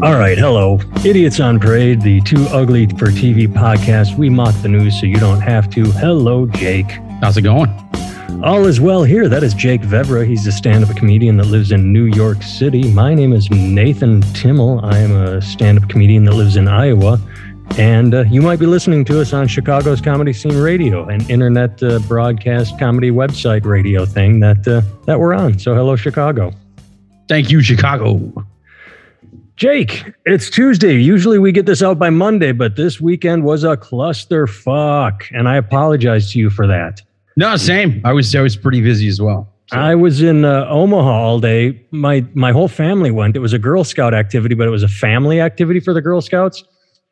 All right, hello. Idiots on Parade, the Too Ugly for TV podcast. We mock the news so you don't have to. Hello, Jake. How's it going? All is well here. That is Jake Vevra. He's a stand up comedian that lives in New York City. My name is Nathan Timmel. I am a stand up comedian that lives in Iowa. And uh, you might be listening to us on Chicago's Comedy Scene Radio, an internet uh, broadcast comedy website radio thing that uh, that we're on. So hello, Chicago. Thank you, Chicago. Jake, it's Tuesday. Usually we get this out by Monday, but this weekend was a cluster fuck, and I apologize to you for that. No, same. I was I was pretty busy as well. So. I was in uh, Omaha all day. My my whole family went. It was a Girl Scout activity, but it was a family activity for the Girl Scouts.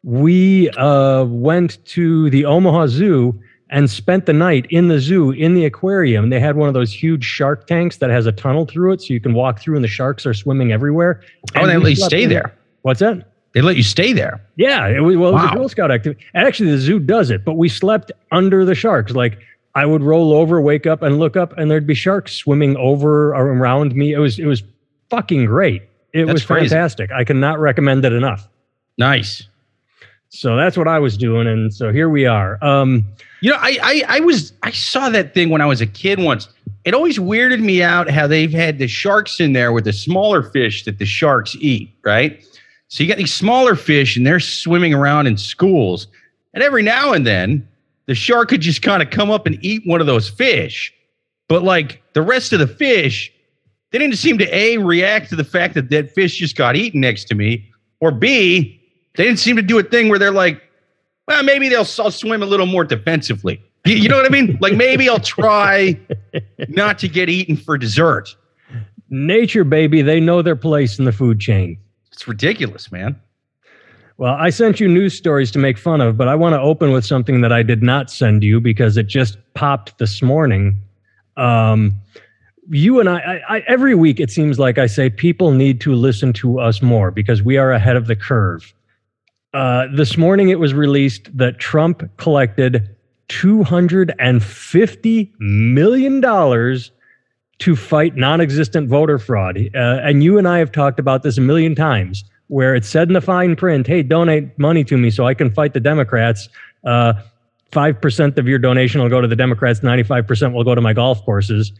We uh, went to the Omaha Zoo and spent the night in the zoo in the aquarium. They had one of those huge shark tanks that has a tunnel through it, so you can walk through, and the sharks are swimming everywhere. Oh, and they let you stay there. What's that? They let you stay there. Yeah, it was, well, it was a Girl Scout activity. Actually, the zoo does it, but we slept under the sharks. Like I would roll over, wake up, and look up, and there'd be sharks swimming over around me. It was it was fucking great. It That's was crazy. fantastic. I cannot recommend it enough. Nice. So that's what I was doing, and so here we are. Um, you know, I, I I was I saw that thing when I was a kid once. It always weirded me out how they've had the sharks in there with the smaller fish that the sharks eat, right? So you got these smaller fish and they're swimming around in schools, and every now and then the shark could just kind of come up and eat one of those fish. But like the rest of the fish, they didn't seem to A, react to the fact that that fish just got eaten next to me, or B, they didn't seem to do a thing where they're like, well, maybe they'll I'll swim a little more defensively. You, you know what I mean? Like maybe I'll try not to get eaten for dessert. Nature, baby, they know their place in the food chain. It's ridiculous, man. Well, I sent you news stories to make fun of, but I want to open with something that I did not send you because it just popped this morning. Um, you and I, I, I, every week it seems like I say people need to listen to us more because we are ahead of the curve. Uh, this morning it was released that Trump collected $250 million to fight non existent voter fraud. Uh, and you and I have talked about this a million times where it said in the fine print, hey, donate money to me so I can fight the Democrats. Uh, 5% of your donation will go to the Democrats, 95% will go to my golf courses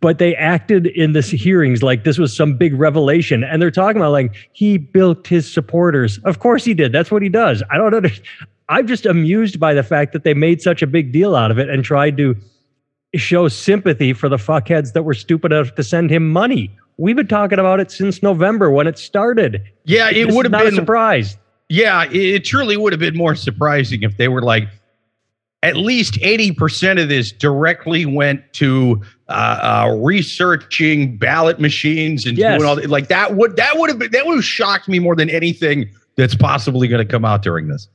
but they acted in this hearings like this was some big revelation. And they're talking about like he built his supporters. Of course he did. That's what he does. I don't understand i'm just amused by the fact that they made such a big deal out of it and tried to show sympathy for the fuckheads that were stupid enough to send him money. We've been talking about it since november when it started. Yeah it would have been a surprise. Yeah it truly would have been more surprising if they were like at least 80% of this directly went to uh, uh, researching ballot machines and yes. doing all that. Like that would that would have been that would have shocked me more than anything that's possibly going to come out during this.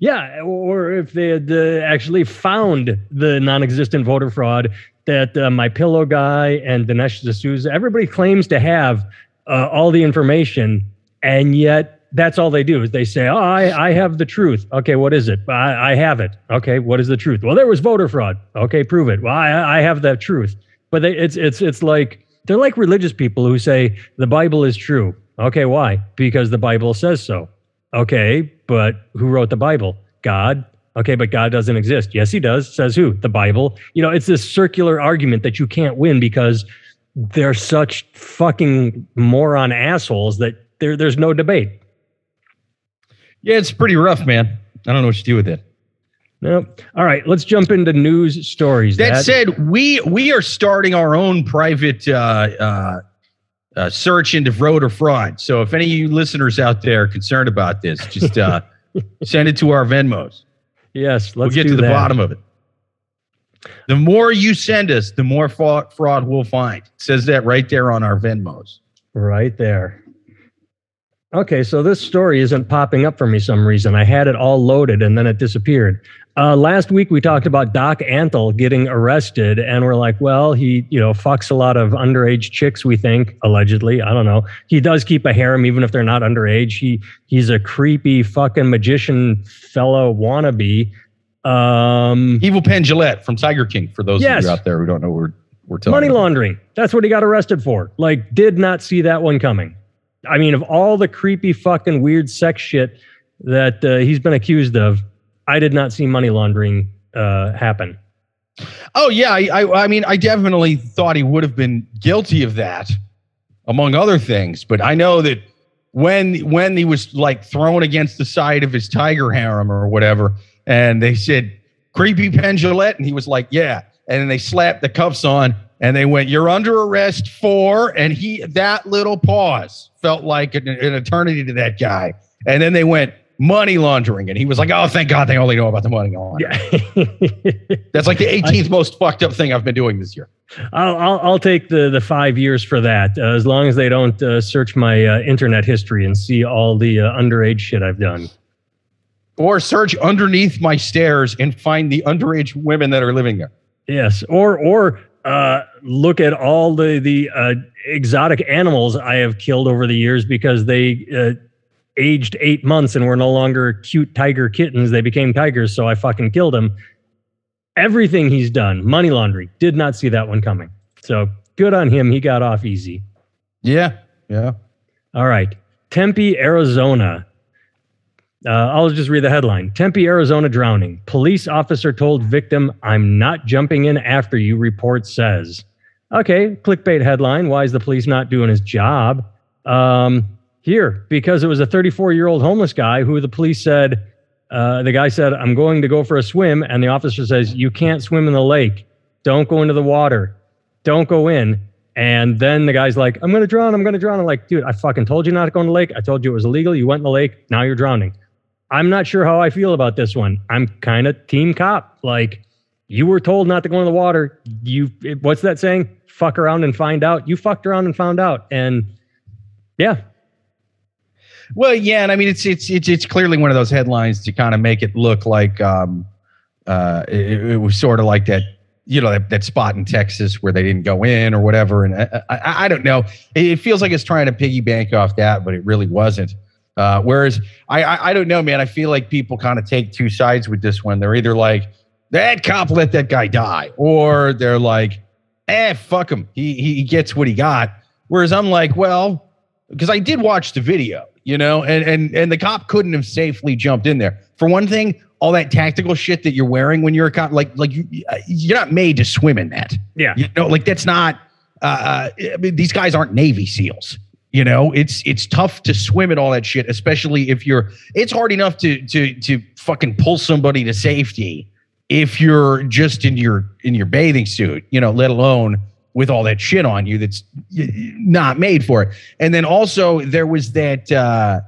Yeah, or if they had uh, actually found the non-existent voter fraud that uh, my pillow guy and Dinesh D'Souza, everybody claims to have uh, all the information, and yet that's all they do is they say, "Oh, I, I have the truth." Okay, what is it? I, I have it. Okay, what is the truth? Well, there was voter fraud. Okay, prove it. Well, I, I have the truth. But they, it's it's it's like they're like religious people who say the Bible is true. Okay, why? Because the Bible says so. Okay, but who wrote the Bible? God. Okay, but God doesn't exist. Yes, he does. Says who? The Bible. You know, it's this circular argument that you can't win because they're such fucking moron assholes that there, there's no debate. Yeah, it's pretty rough, man. I don't know what to do with it. No. All right, let's jump into news stories. That, that said, we we are starting our own private uh, uh, uh, search into voter fraud. So if any of you listeners out there are concerned about this, just uh, send it to our Venmos. Yes, let's we'll get to the that. bottom of it. The more you send us, the more fraud, fraud we'll find. It says that right there on our Venmos. Right there. Okay, so this story isn't popping up for me some reason. I had it all loaded and then it disappeared. Uh, last week we talked about Doc Antle getting arrested, and we're like, well, he you know fucks a lot of underage chicks. We think allegedly. I don't know. He does keep a harem even if they're not underage. He he's a creepy fucking magician fellow wannabe. Um, Evil Penn from Tiger King. For those yes. of you out there who don't know, we're we're talking money laundering. That's what he got arrested for. Like, did not see that one coming. I mean, of all the creepy fucking weird sex shit that uh, he's been accused of, I did not see money laundering uh, happen. Oh yeah, I, I, I mean, I definitely thought he would have been guilty of that, among other things. But I know that when when he was like thrown against the side of his tiger harem or whatever, and they said creepy Penn Jillette, and he was like, yeah, and then they slapped the cuffs on, and they went, "You're under arrest for," and he that little pause felt like an, an eternity to that guy, and then they went money laundering, and he was like, "Oh, thank God, they only know about the money laundering." Yeah. That's like the 18th most fucked up thing I've been doing this year. I'll, I'll, I'll take the, the five years for that, uh, as long as they don't uh, search my uh, internet history and see all the uh, underage shit I've done. Or search underneath my stairs and find the underage women that are living there. Yes, or or uh, look at all the the uh, exotic animals I have killed over the years because they uh, aged eight months and were no longer cute tiger kittens. They became tigers, so I fucking killed them. Everything he's done, money laundering, did not see that one coming. So good on him. He got off easy. Yeah, yeah. All right. Tempe, Arizona. Uh, I'll just read the headline Tempe, Arizona drowning. Police officer told victim, I'm not jumping in after you, report says. Okay, clickbait headline. Why is the police not doing his job? Um, here, because it was a 34 year old homeless guy who the police said, uh, the guy said, I'm going to go for a swim. And the officer says, You can't swim in the lake. Don't go into the water. Don't go in. And then the guy's like, I'm going to drown. I'm going to drown. I'm like, dude, I fucking told you not to go in the lake. I told you it was illegal. You went in the lake. Now you're drowning. I'm not sure how I feel about this one. I'm kind of team cop. Like, you were told not to go in the water. You, what's that saying? Fuck around and find out. You fucked around and found out. And yeah. Well, yeah, and I mean it's it's it's it's clearly one of those headlines to kind of make it look like um uh it, it was sort of like that you know that, that spot in Texas where they didn't go in or whatever, and I, I, I don't know. It, it feels like it's trying to piggyback off that, but it really wasn't. Uh, whereas I, I I don't know, man. I feel like people kind of take two sides with this one. They're either like that cop let that guy die, or they're like, eh, fuck him. He he gets what he got. Whereas I'm like, well, because I did watch the video, you know, and and and the cop couldn't have safely jumped in there. For one thing, all that tactical shit that you're wearing when you're a cop, like like you, you're not made to swim in that. Yeah. You know, like that's not. Uh, I mean, these guys aren't Navy SEALs. You know, it's it's tough to swim in all that shit, especially if you're. It's hard enough to to to fucking pull somebody to safety if you're just in your in your bathing suit. You know, let alone with all that shit on you that's not made for it. And then also there was that uh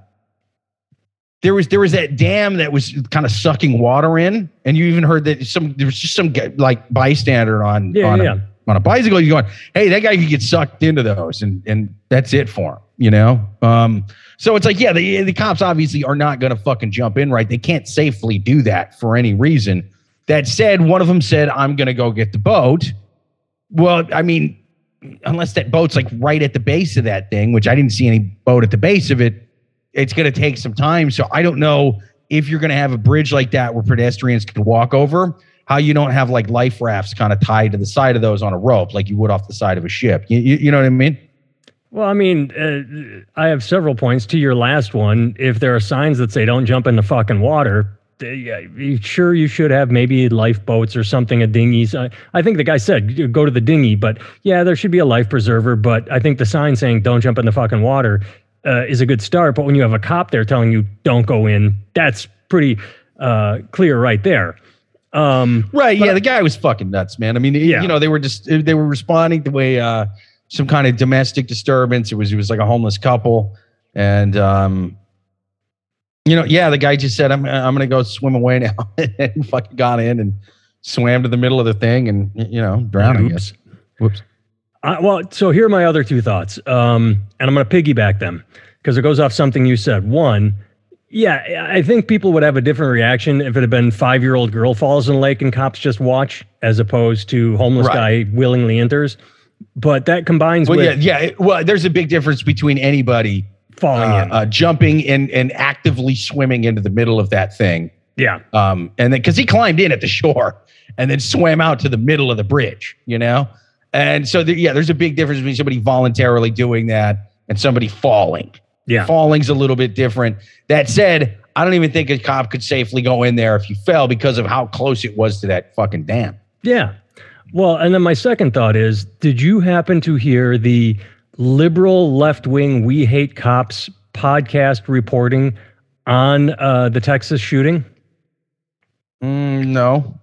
there was there was that dam that was kind of sucking water in, and you even heard that some there was just some like bystander on Yeah, on, yeah. A, on a bicycle. You going, hey, that guy could get sucked into those, and and that's it for him, you know. Um, so it's like, yeah, the the cops obviously are not going to fucking jump in, right? They can't safely do that for any reason. That said, one of them said, "I'm going to go get the boat." Well, I mean, unless that boat's like right at the base of that thing, which I didn't see any boat at the base of it, it's going to take some time. So I don't know if you're going to have a bridge like that where pedestrians can walk over, how you don't have like life rafts kind of tied to the side of those on a rope like you would off the side of a ship. You, you, you know what I mean? Well, I mean, uh, I have several points to your last one. If there are signs that say don't jump in the fucking water, uh, sure you should have maybe lifeboats or something, a dinghies. I, I think the guy said go to the dinghy, but yeah, there should be a life preserver. But I think the sign saying don't jump in the fucking water uh, is a good start. But when you have a cop there telling you don't go in, that's pretty uh, clear right there. Um, Right. yeah. The guy was fucking nuts, man. I mean, Yeah. you know, they were just, they were responding the way, uh, some kind of domestic disturbance. It was, it was like a homeless couple. And, um, you know, yeah, the guy just said, I'm, I'm going to go swim away now. and fucking got in and swam to the middle of the thing and, you know, drowned, I Oops. guess. Whoops. Uh, well, so here are my other two thoughts, um, and I'm going to piggyback them because it goes off something you said. One, yeah, I think people would have a different reaction if it had been five year old girl falls in the lake and cops just watch, as opposed to homeless Right. guy willingly enters. But that combines Well, with yeah, yeah. well, there's a big difference between anybody falling uh, in. uh, jumping and, and actively swimming into the middle of that thing. yeah, um, and then because he climbed in at the shore and then swam out to the middle of the bridge, you know, and so there, yeah, there's a big difference between somebody voluntarily doing that and somebody falling. Yeah. Falling's a little bit different. That said, I don't even think a cop could safely go in there if you fell because of how close it was to that fucking dam. Yeah. Well, and then my second thought is did you happen to hear the liberal left wing We Hate Cops podcast reporting on uh, the Texas shooting? Mm, no.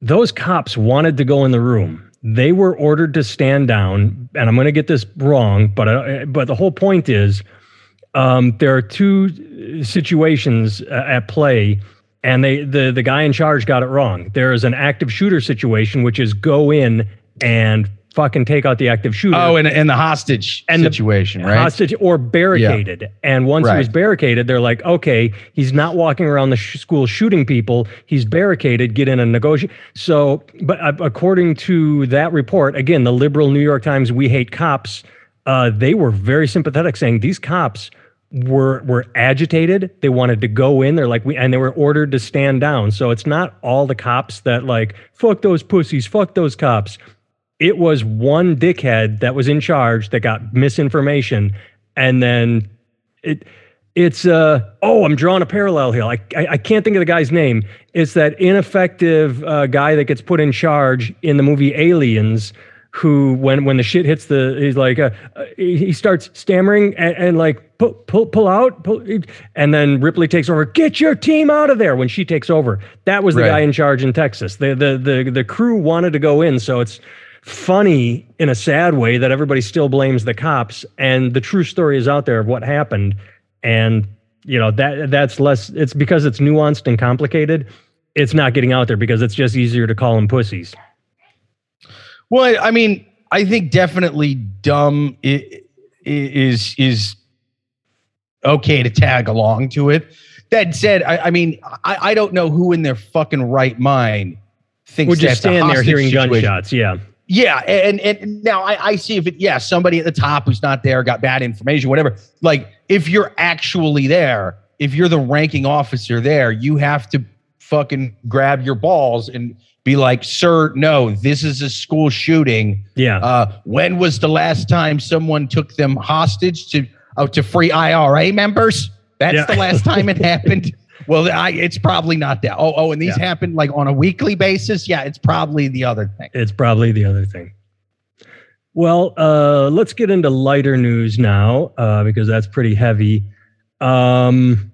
Those cops wanted to go in the room. They were ordered to stand down, and I'm going to get this wrong, but uh, but the whole point is um, there are two situations uh, at play, and they the the guy in charge got it wrong. There is an active shooter situation, which is go in and fucking take out the active shooter. Oh, and, and the hostage And the situation, right? hostage or barricaded. And once he was barricaded, they're like, okay, he's not walking around the sh- school shooting people. He's barricaded. Get in and negotiate. So, but uh, according to that report, again, the liberal New York Times, we hate cops. Uh, they were very sympathetic, saying these cops were were agitated. They wanted to go in. They're like we, and they were ordered to stand down. So it's not all the cops that like fuck those pussies, fuck those cops it was one dickhead that was in charge that got misinformation and then it it's uh oh i'm drawing a parallel here I, I i can't think of the guy's name it's that ineffective uh, guy that gets put in charge in the movie aliens who when when the shit hits the he's like uh, uh, he he starts stammering and, and like pull pull pull out pull, and then ripley takes over. Get your team out of there when she takes over. That was the Right. guy in charge in texas. The the the, the crew wanted to go in so it's funny in a sad way that everybody still blames the cops and the true story is out there of what happened. And you know that that's less it's because it's nuanced and complicated it's not getting out there because it's just easier to call them pussies Well, I mean, I think definitely dumb is is okay to tag along to it. That said, I, I mean, I, I don't know who in their fucking right mind thinks would just stand there hearing situation. gunshots yeah Yeah, and and now I, I see if it yeah somebody at the top who's not there got bad information whatever. Like if you're actually there, if you're the ranking officer there, you have to fucking grab your balls and be like, sir, no, this is a school shooting. yeah Uh, when was the last time someone took them hostage to oh, to free IRA members? That's Yeah. the last time it happened. Well, I, it's probably not that. Oh, oh, and these Yeah. happen like on a weekly basis. Yeah, it's probably the other thing. it's probably the other thing well uh let's get into lighter news now uh because that's pretty heavy um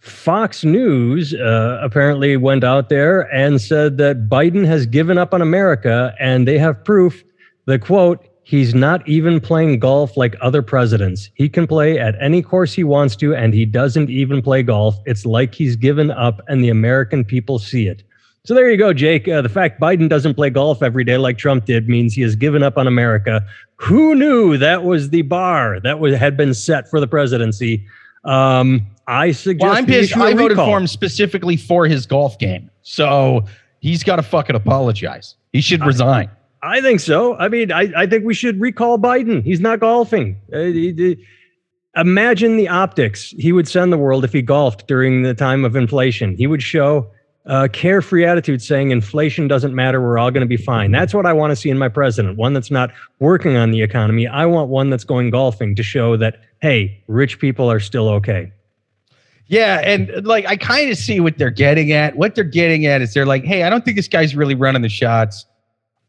Fox News uh, apparently went out there and said that Biden has given up on America, and they have proof that, quote, he's not even playing golf like other presidents. He can play at any course he wants to, and he doesn't even play golf. It's like he's given up, and the American people see it. So there you go, Jake. Uh, the fact Biden doesn't play golf every day like Trump did means he has given up on America. Who knew that was the bar that was, had been set for the presidency? Um, I suggest Well, I'm pissed. I voted recall. for him specifically for his golf game. So he's got to fucking apologize. He should resign. I think so. I mean, I, I think we should recall Biden. He's not golfing. Uh, he- he- imagine the optics he would send the world if he golfed during the time of inflation. He would show a carefree attitude saying inflation doesn't matter. We're all going to be fine. That's what I want to see in my president. One that's not working on the economy. I want one that's going golfing to show that, hey, rich people are still okay. Yeah, and like I kind of see what they're getting at. What they're getting at is they're like, hey, I don't think this guy's really running the shots.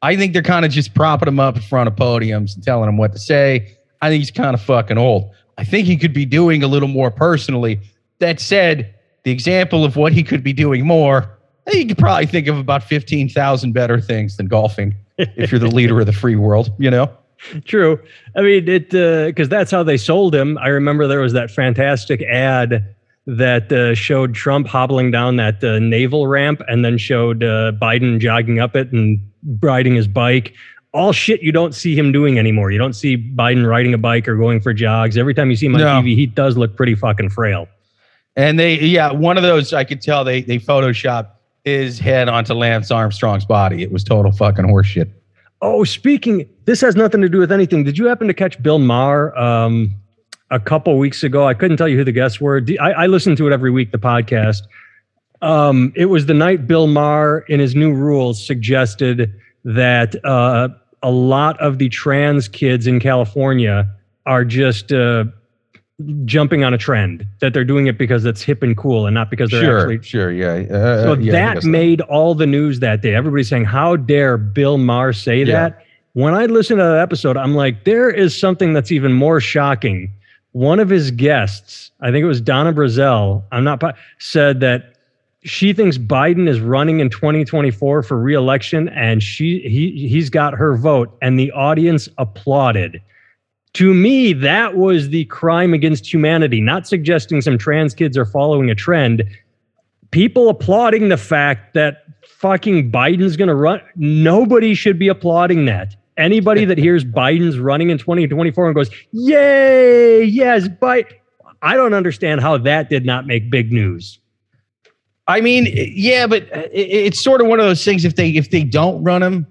I think they're kind of just propping him up in front of podiums and telling him what to say. I think he's kind of fucking old. I think he could be doing a little more personally. That said, the example of what he could be doing more, eh, you could probably think of about 15,000 better things than golfing if you're the leader of the free world, you know? True. I mean, it because that's how they sold him. I remember there was that fantastic ad that uh, showed Trump hobbling down that uh, naval ramp, and then showed uh, Biden jogging up it and riding his bike. All shit you don't see him doing anymore. You don't see Biden riding a bike or going for jogs. Every time you see him on No. TV, he does look pretty fucking frail. And they, yeah, one of those I could tell they they photoshopped his head onto Lance Armstrong's body. It was total fucking horseshit. Oh, speaking, this has nothing to do with anything. Did you happen to catch Bill Maher um, a couple weeks ago? I couldn't tell you who the guests were. I, I listen to it every week, the podcast. Um, it was the night Bill Maher, in his new rules, suggested that uh, a lot of the trans kids in California are just uh, jumping on a trend. That they're doing it because it's hip and cool, and not because they're sure, actually. sure, yeah. Uh, So yeah, that made all the news that day. Everybody's saying, "How dare Bill Maher say Yeah. that?" When I listen to that episode, I'm like, there is something that's even more shocking. One of his guests, I think it was Donna Brazile, I'm not said that she thinks Biden is running in 2024 for reelection, and she he he's got her vote, and the audience applauded. To me, that was the crime against humanity. Not suggesting some trans kids are following a trend, people applauding the fact that fucking Biden's going to run. Nobody should be applauding that. Anybody that hears Biden's running in 2024 and goes, "Yay, yes, Biden," I don't understand how that did not make big news. I mean, yeah, but it's sort of one of those things. If they if they don't run him,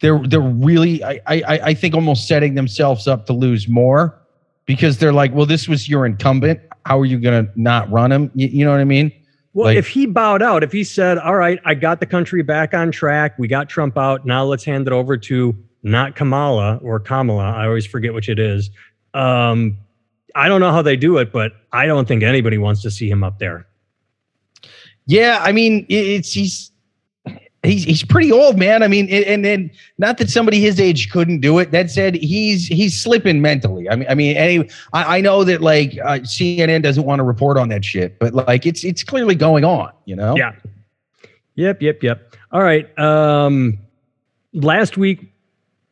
they're they're really I I I think almost setting themselves up to lose more because they're like, well, this was your incumbent. How are you going to not run him? You, you know what I mean? Well, Like- if he bowed out, if he said, "All right, I got the country back on track. We got Trump out. Now let's hand it over to not Kamala or Kamala. I always forget which it is." Um, I don't know how they do it, but I don't think anybody wants to see him up there. Yeah, I mean, it's he's he's he's pretty old, man. I mean, and then not that somebody his age couldn't do it. That said, he's he's slipping mentally. I mean, I mean, any I, I know that like uh, CNN doesn't want to report on that shit, but like it's it's clearly going on. You know? Yeah. Yep, yep, yep. All right. Um, last week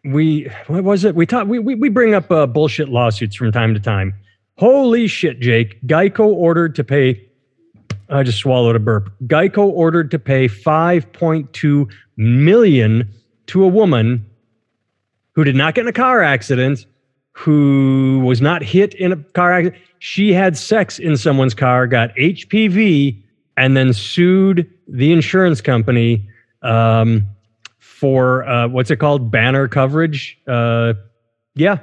we what was it? We talked. We we, we bring up uh, bullshit lawsuits from time to time. Holy shit, Jake! Geico ordered to pay. I just swallowed a burp. Geico ordered to pay 5.2 million to a woman who did not get in a car accident, who was not hit in a car accident. She had sex in someone's car, got HPV, and then sued the insurance company um, for uh, what's it called? Banner coverage. Uh, yeah.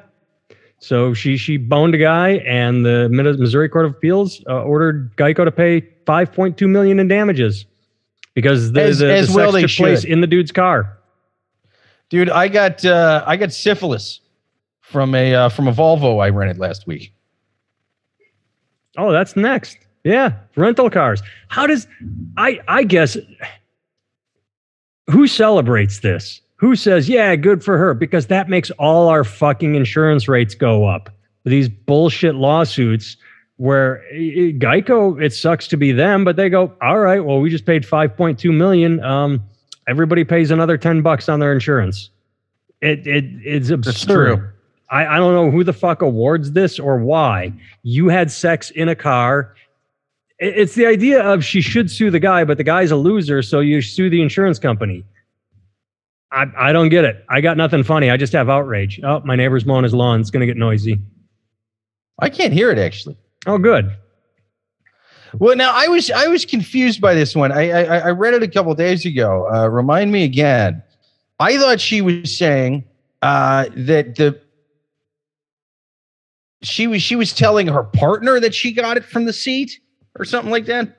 So she she boned a guy, and the Missouri Court of Appeals uh, ordered Geico to pay 5.2 million in damages because the, As- the, as the well they took place in the dude's car. dude. I got uh, I got syphilis from a uh, from a Volvo I rented last week. Oh, that's next. Yeah, rental cars. How does I I guess who celebrates this? Who says, "Yeah, good for her" because that makes all our fucking insurance rates go up. These bullshit lawsuits where Geico it sucks to be them, but they go, "All right, well, we just paid 5.2 million. Um everybody pays another 10 bucks on their insurance." It it it's absurd. true. I, I don't know who the fuck awards this or why. You had sex in a car. I- It's the idea of she should sue the guy, but the guy's a loser, so you sue the insurance company. I, I don't get it. I got nothing funny. I just have outrage. Oh, my neighbor's mowing his lawn. It's going to get noisy. I can't hear it actually. Oh, good. Well, now I was I was confused by this one. I I, I read it a couple days ago. Uh, remind me again. I thought she was saying uh, that the she was she was telling her partner that she got it from the seat or something like that.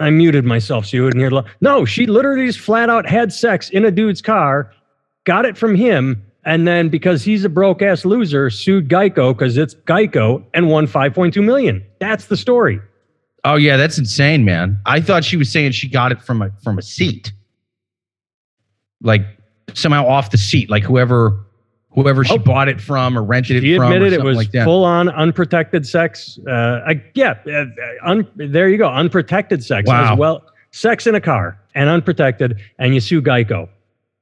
I muted myself so you wouldn't hear. lo- No, she literally just flat out had sex in a dude's car, got it from him, and then because he's a broke ass loser, sued Geico because it's Geico and won 5.2 million. That's the story. Oh yeah, that's insane, man. I thought she was saying she got it from a from a seat, like somehow off the seat, like whoever whoever she Oh. bought it from or rented it He from. or admitted it was like full on unprotected sex. Uh, I, yeah, uh, un, there you go. Unprotected sex Wow. as well. Sex in a car and unprotected, and you sue Geico.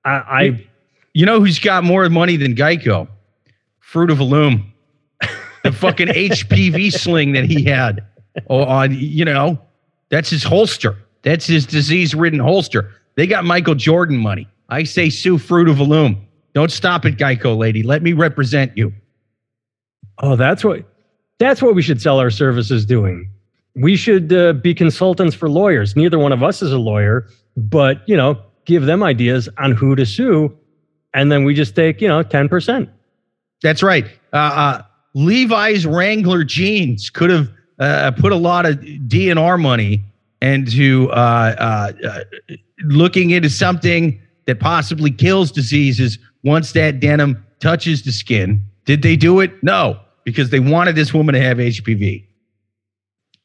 I, I You know who's got more money than Geico? Fruit of a Loom. The fucking HPV sling that he had oh, on, you know, that's his holster. That's his disease ridden holster. They got Michael Jordan money. I say sue Fruit of a Loom. Don't stop it, Geico lady. Let me represent you. oh, that's what that's what we should sell our services doing. We should uh, be consultants for lawyers. Neither one of us is a lawyer, but you know, give them ideas on who to sue, and then we just take you know ten percent. That's right. Uh, uh, Levi's Wrangler jeans could have uh, put a lot of DNR money into uh, uh, uh, looking into something that possibly kills diseases once that denim touches the skin. Did they do it? No, because they wanted this woman to have HPV.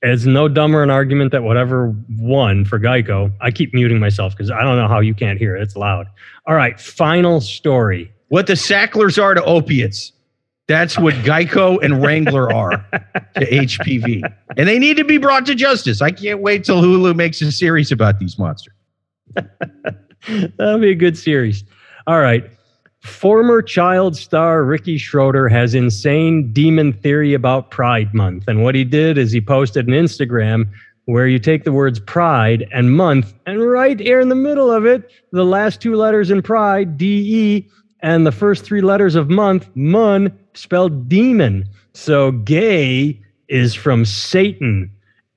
It's no dumber an argument that whatever won for Geico. I keep muting myself because I don't know how you can't hear it. It's loud. All right, final story. What the Sacklers are to opiates. That's what Geico and Wrangler are to HPV. And they need to be brought to justice. I can't wait till Hulu makes a series about these monsters. That'll be a good series. All right. Former child star Ricky Schroder has insane demon theory about Pride Month. And what he did is he posted an Instagram where you take the words pride and month, and right here in the middle of it, the last two letters in pride, D E, and the first three letters of month, mun, spelled demon. So gay is from Satan.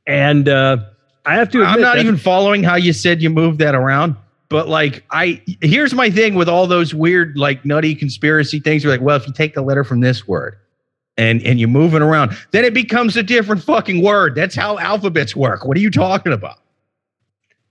And uh, I have to admit, I'm not even following how you said you moved that around. But like I here's my thing with all those weird like nutty conspiracy things. You're like, well, if you take the letter from this word and and you're moving around, then it becomes a different fucking word. That's how alphabets work. What are you talking about?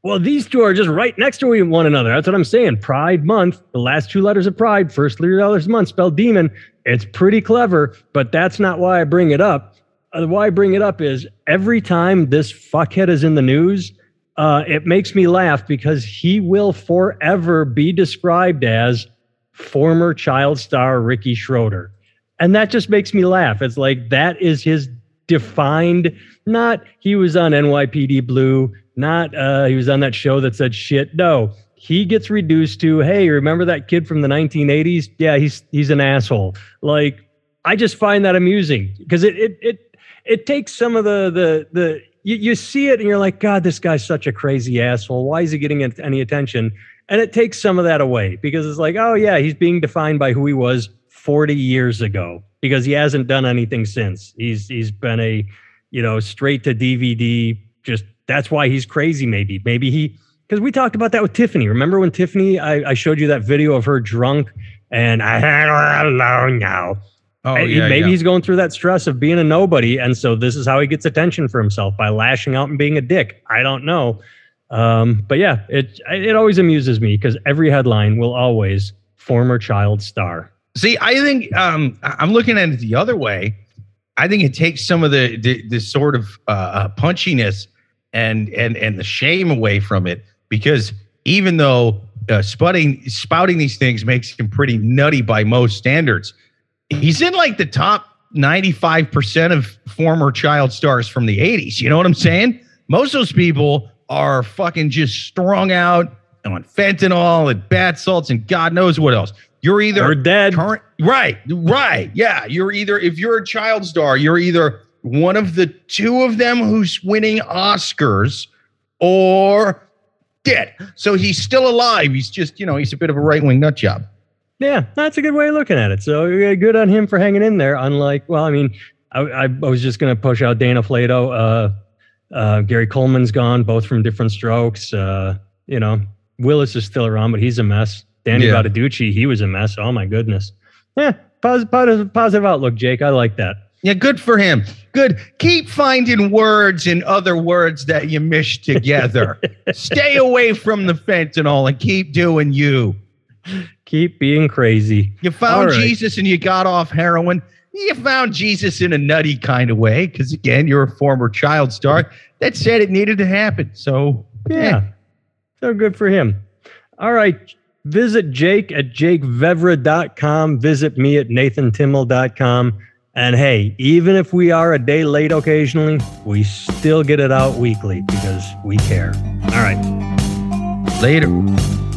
Well, these two are just right next to one another. That's what I'm saying. Pride month, the last two letters of pride, first three letters of month, spelled demon. It's pretty clever, but that's not why I bring it up. Uh, why I bring it up is every time this fuckhead is in the news, uh, it makes me laugh because he will forever be described as former child star Ricky Schroder. And that just makes me laugh. It's like that is his defined, not he was on NYPD Blue, not uh, he was on that show that said shit. No, he gets reduced to, hey, remember that kid from the 1980s? Yeah, he's he's an asshole. Like, I just find that amusing because it it it it takes some of the the the you, you see it and you're like, God, this guy's such a crazy asshole. Why is he getting any attention? And it takes some of that away because it's like, oh, yeah, he's being defined by who he was 40 years ago because he hasn't done anything since. He's he's been a, you know, straight to DVD. Just that's why he's crazy. Maybe maybe he because we talked about that with Tiffany. Remember when Tiffany? I, I showed you that video of her drunk and I had her alone now. Oh, yeah, maybe yeah. he's going through that stress of being a nobody, and so this is how he gets attention for himself by lashing out and being a dick. I don't know, um, but yeah, it it always amuses me because every headline will always former child star. See, I think um, I'm looking at it the other way. I think it takes some of the the, the sort of uh, uh punchiness and and and the shame away from it because even though uh, spouting spouting these things makes him pretty nutty by most standards he's in like the top 95% of former child stars from the 80s. You know what I'm saying? Most of those people are fucking just strung out on fentanyl and bath salts and God knows what else. You're either or dead. Current, right, right. Yeah. You're either, if you're a child star, you're either one of the two of them who's winning Oscars or dead. So he's still alive. He's just, you know, he's a bit of a right wing nut job. Yeah, that's a good way of looking at it. So good on him for hanging in there. Unlike, well, I mean, I, I, was just going to push out Dana Plato. Uh, uh, Gary Coleman's gone, both from different strokes. Uh, you know, Willis is still around, but he's a mess. Danny yeah. he was a mess. Oh my goodness. Yeah, positive, positive, positive outlook, Jake. I like that. Yeah, good for him. Good. Keep finding words in other words that you mish together. Stay away from the fentanyl and keep doing you. Keep being crazy. You found right. Jesus and you got off heroin. You found Jesus in a nutty kind of way because, again, you're a former child star that said it needed to happen. So, yeah. yeah. So good for him. All right. Visit Jake at jakevevra.com. Visit me at nathantimmel.com. And hey, even if we are a day late occasionally, we still get it out weekly because we care. All right. Later.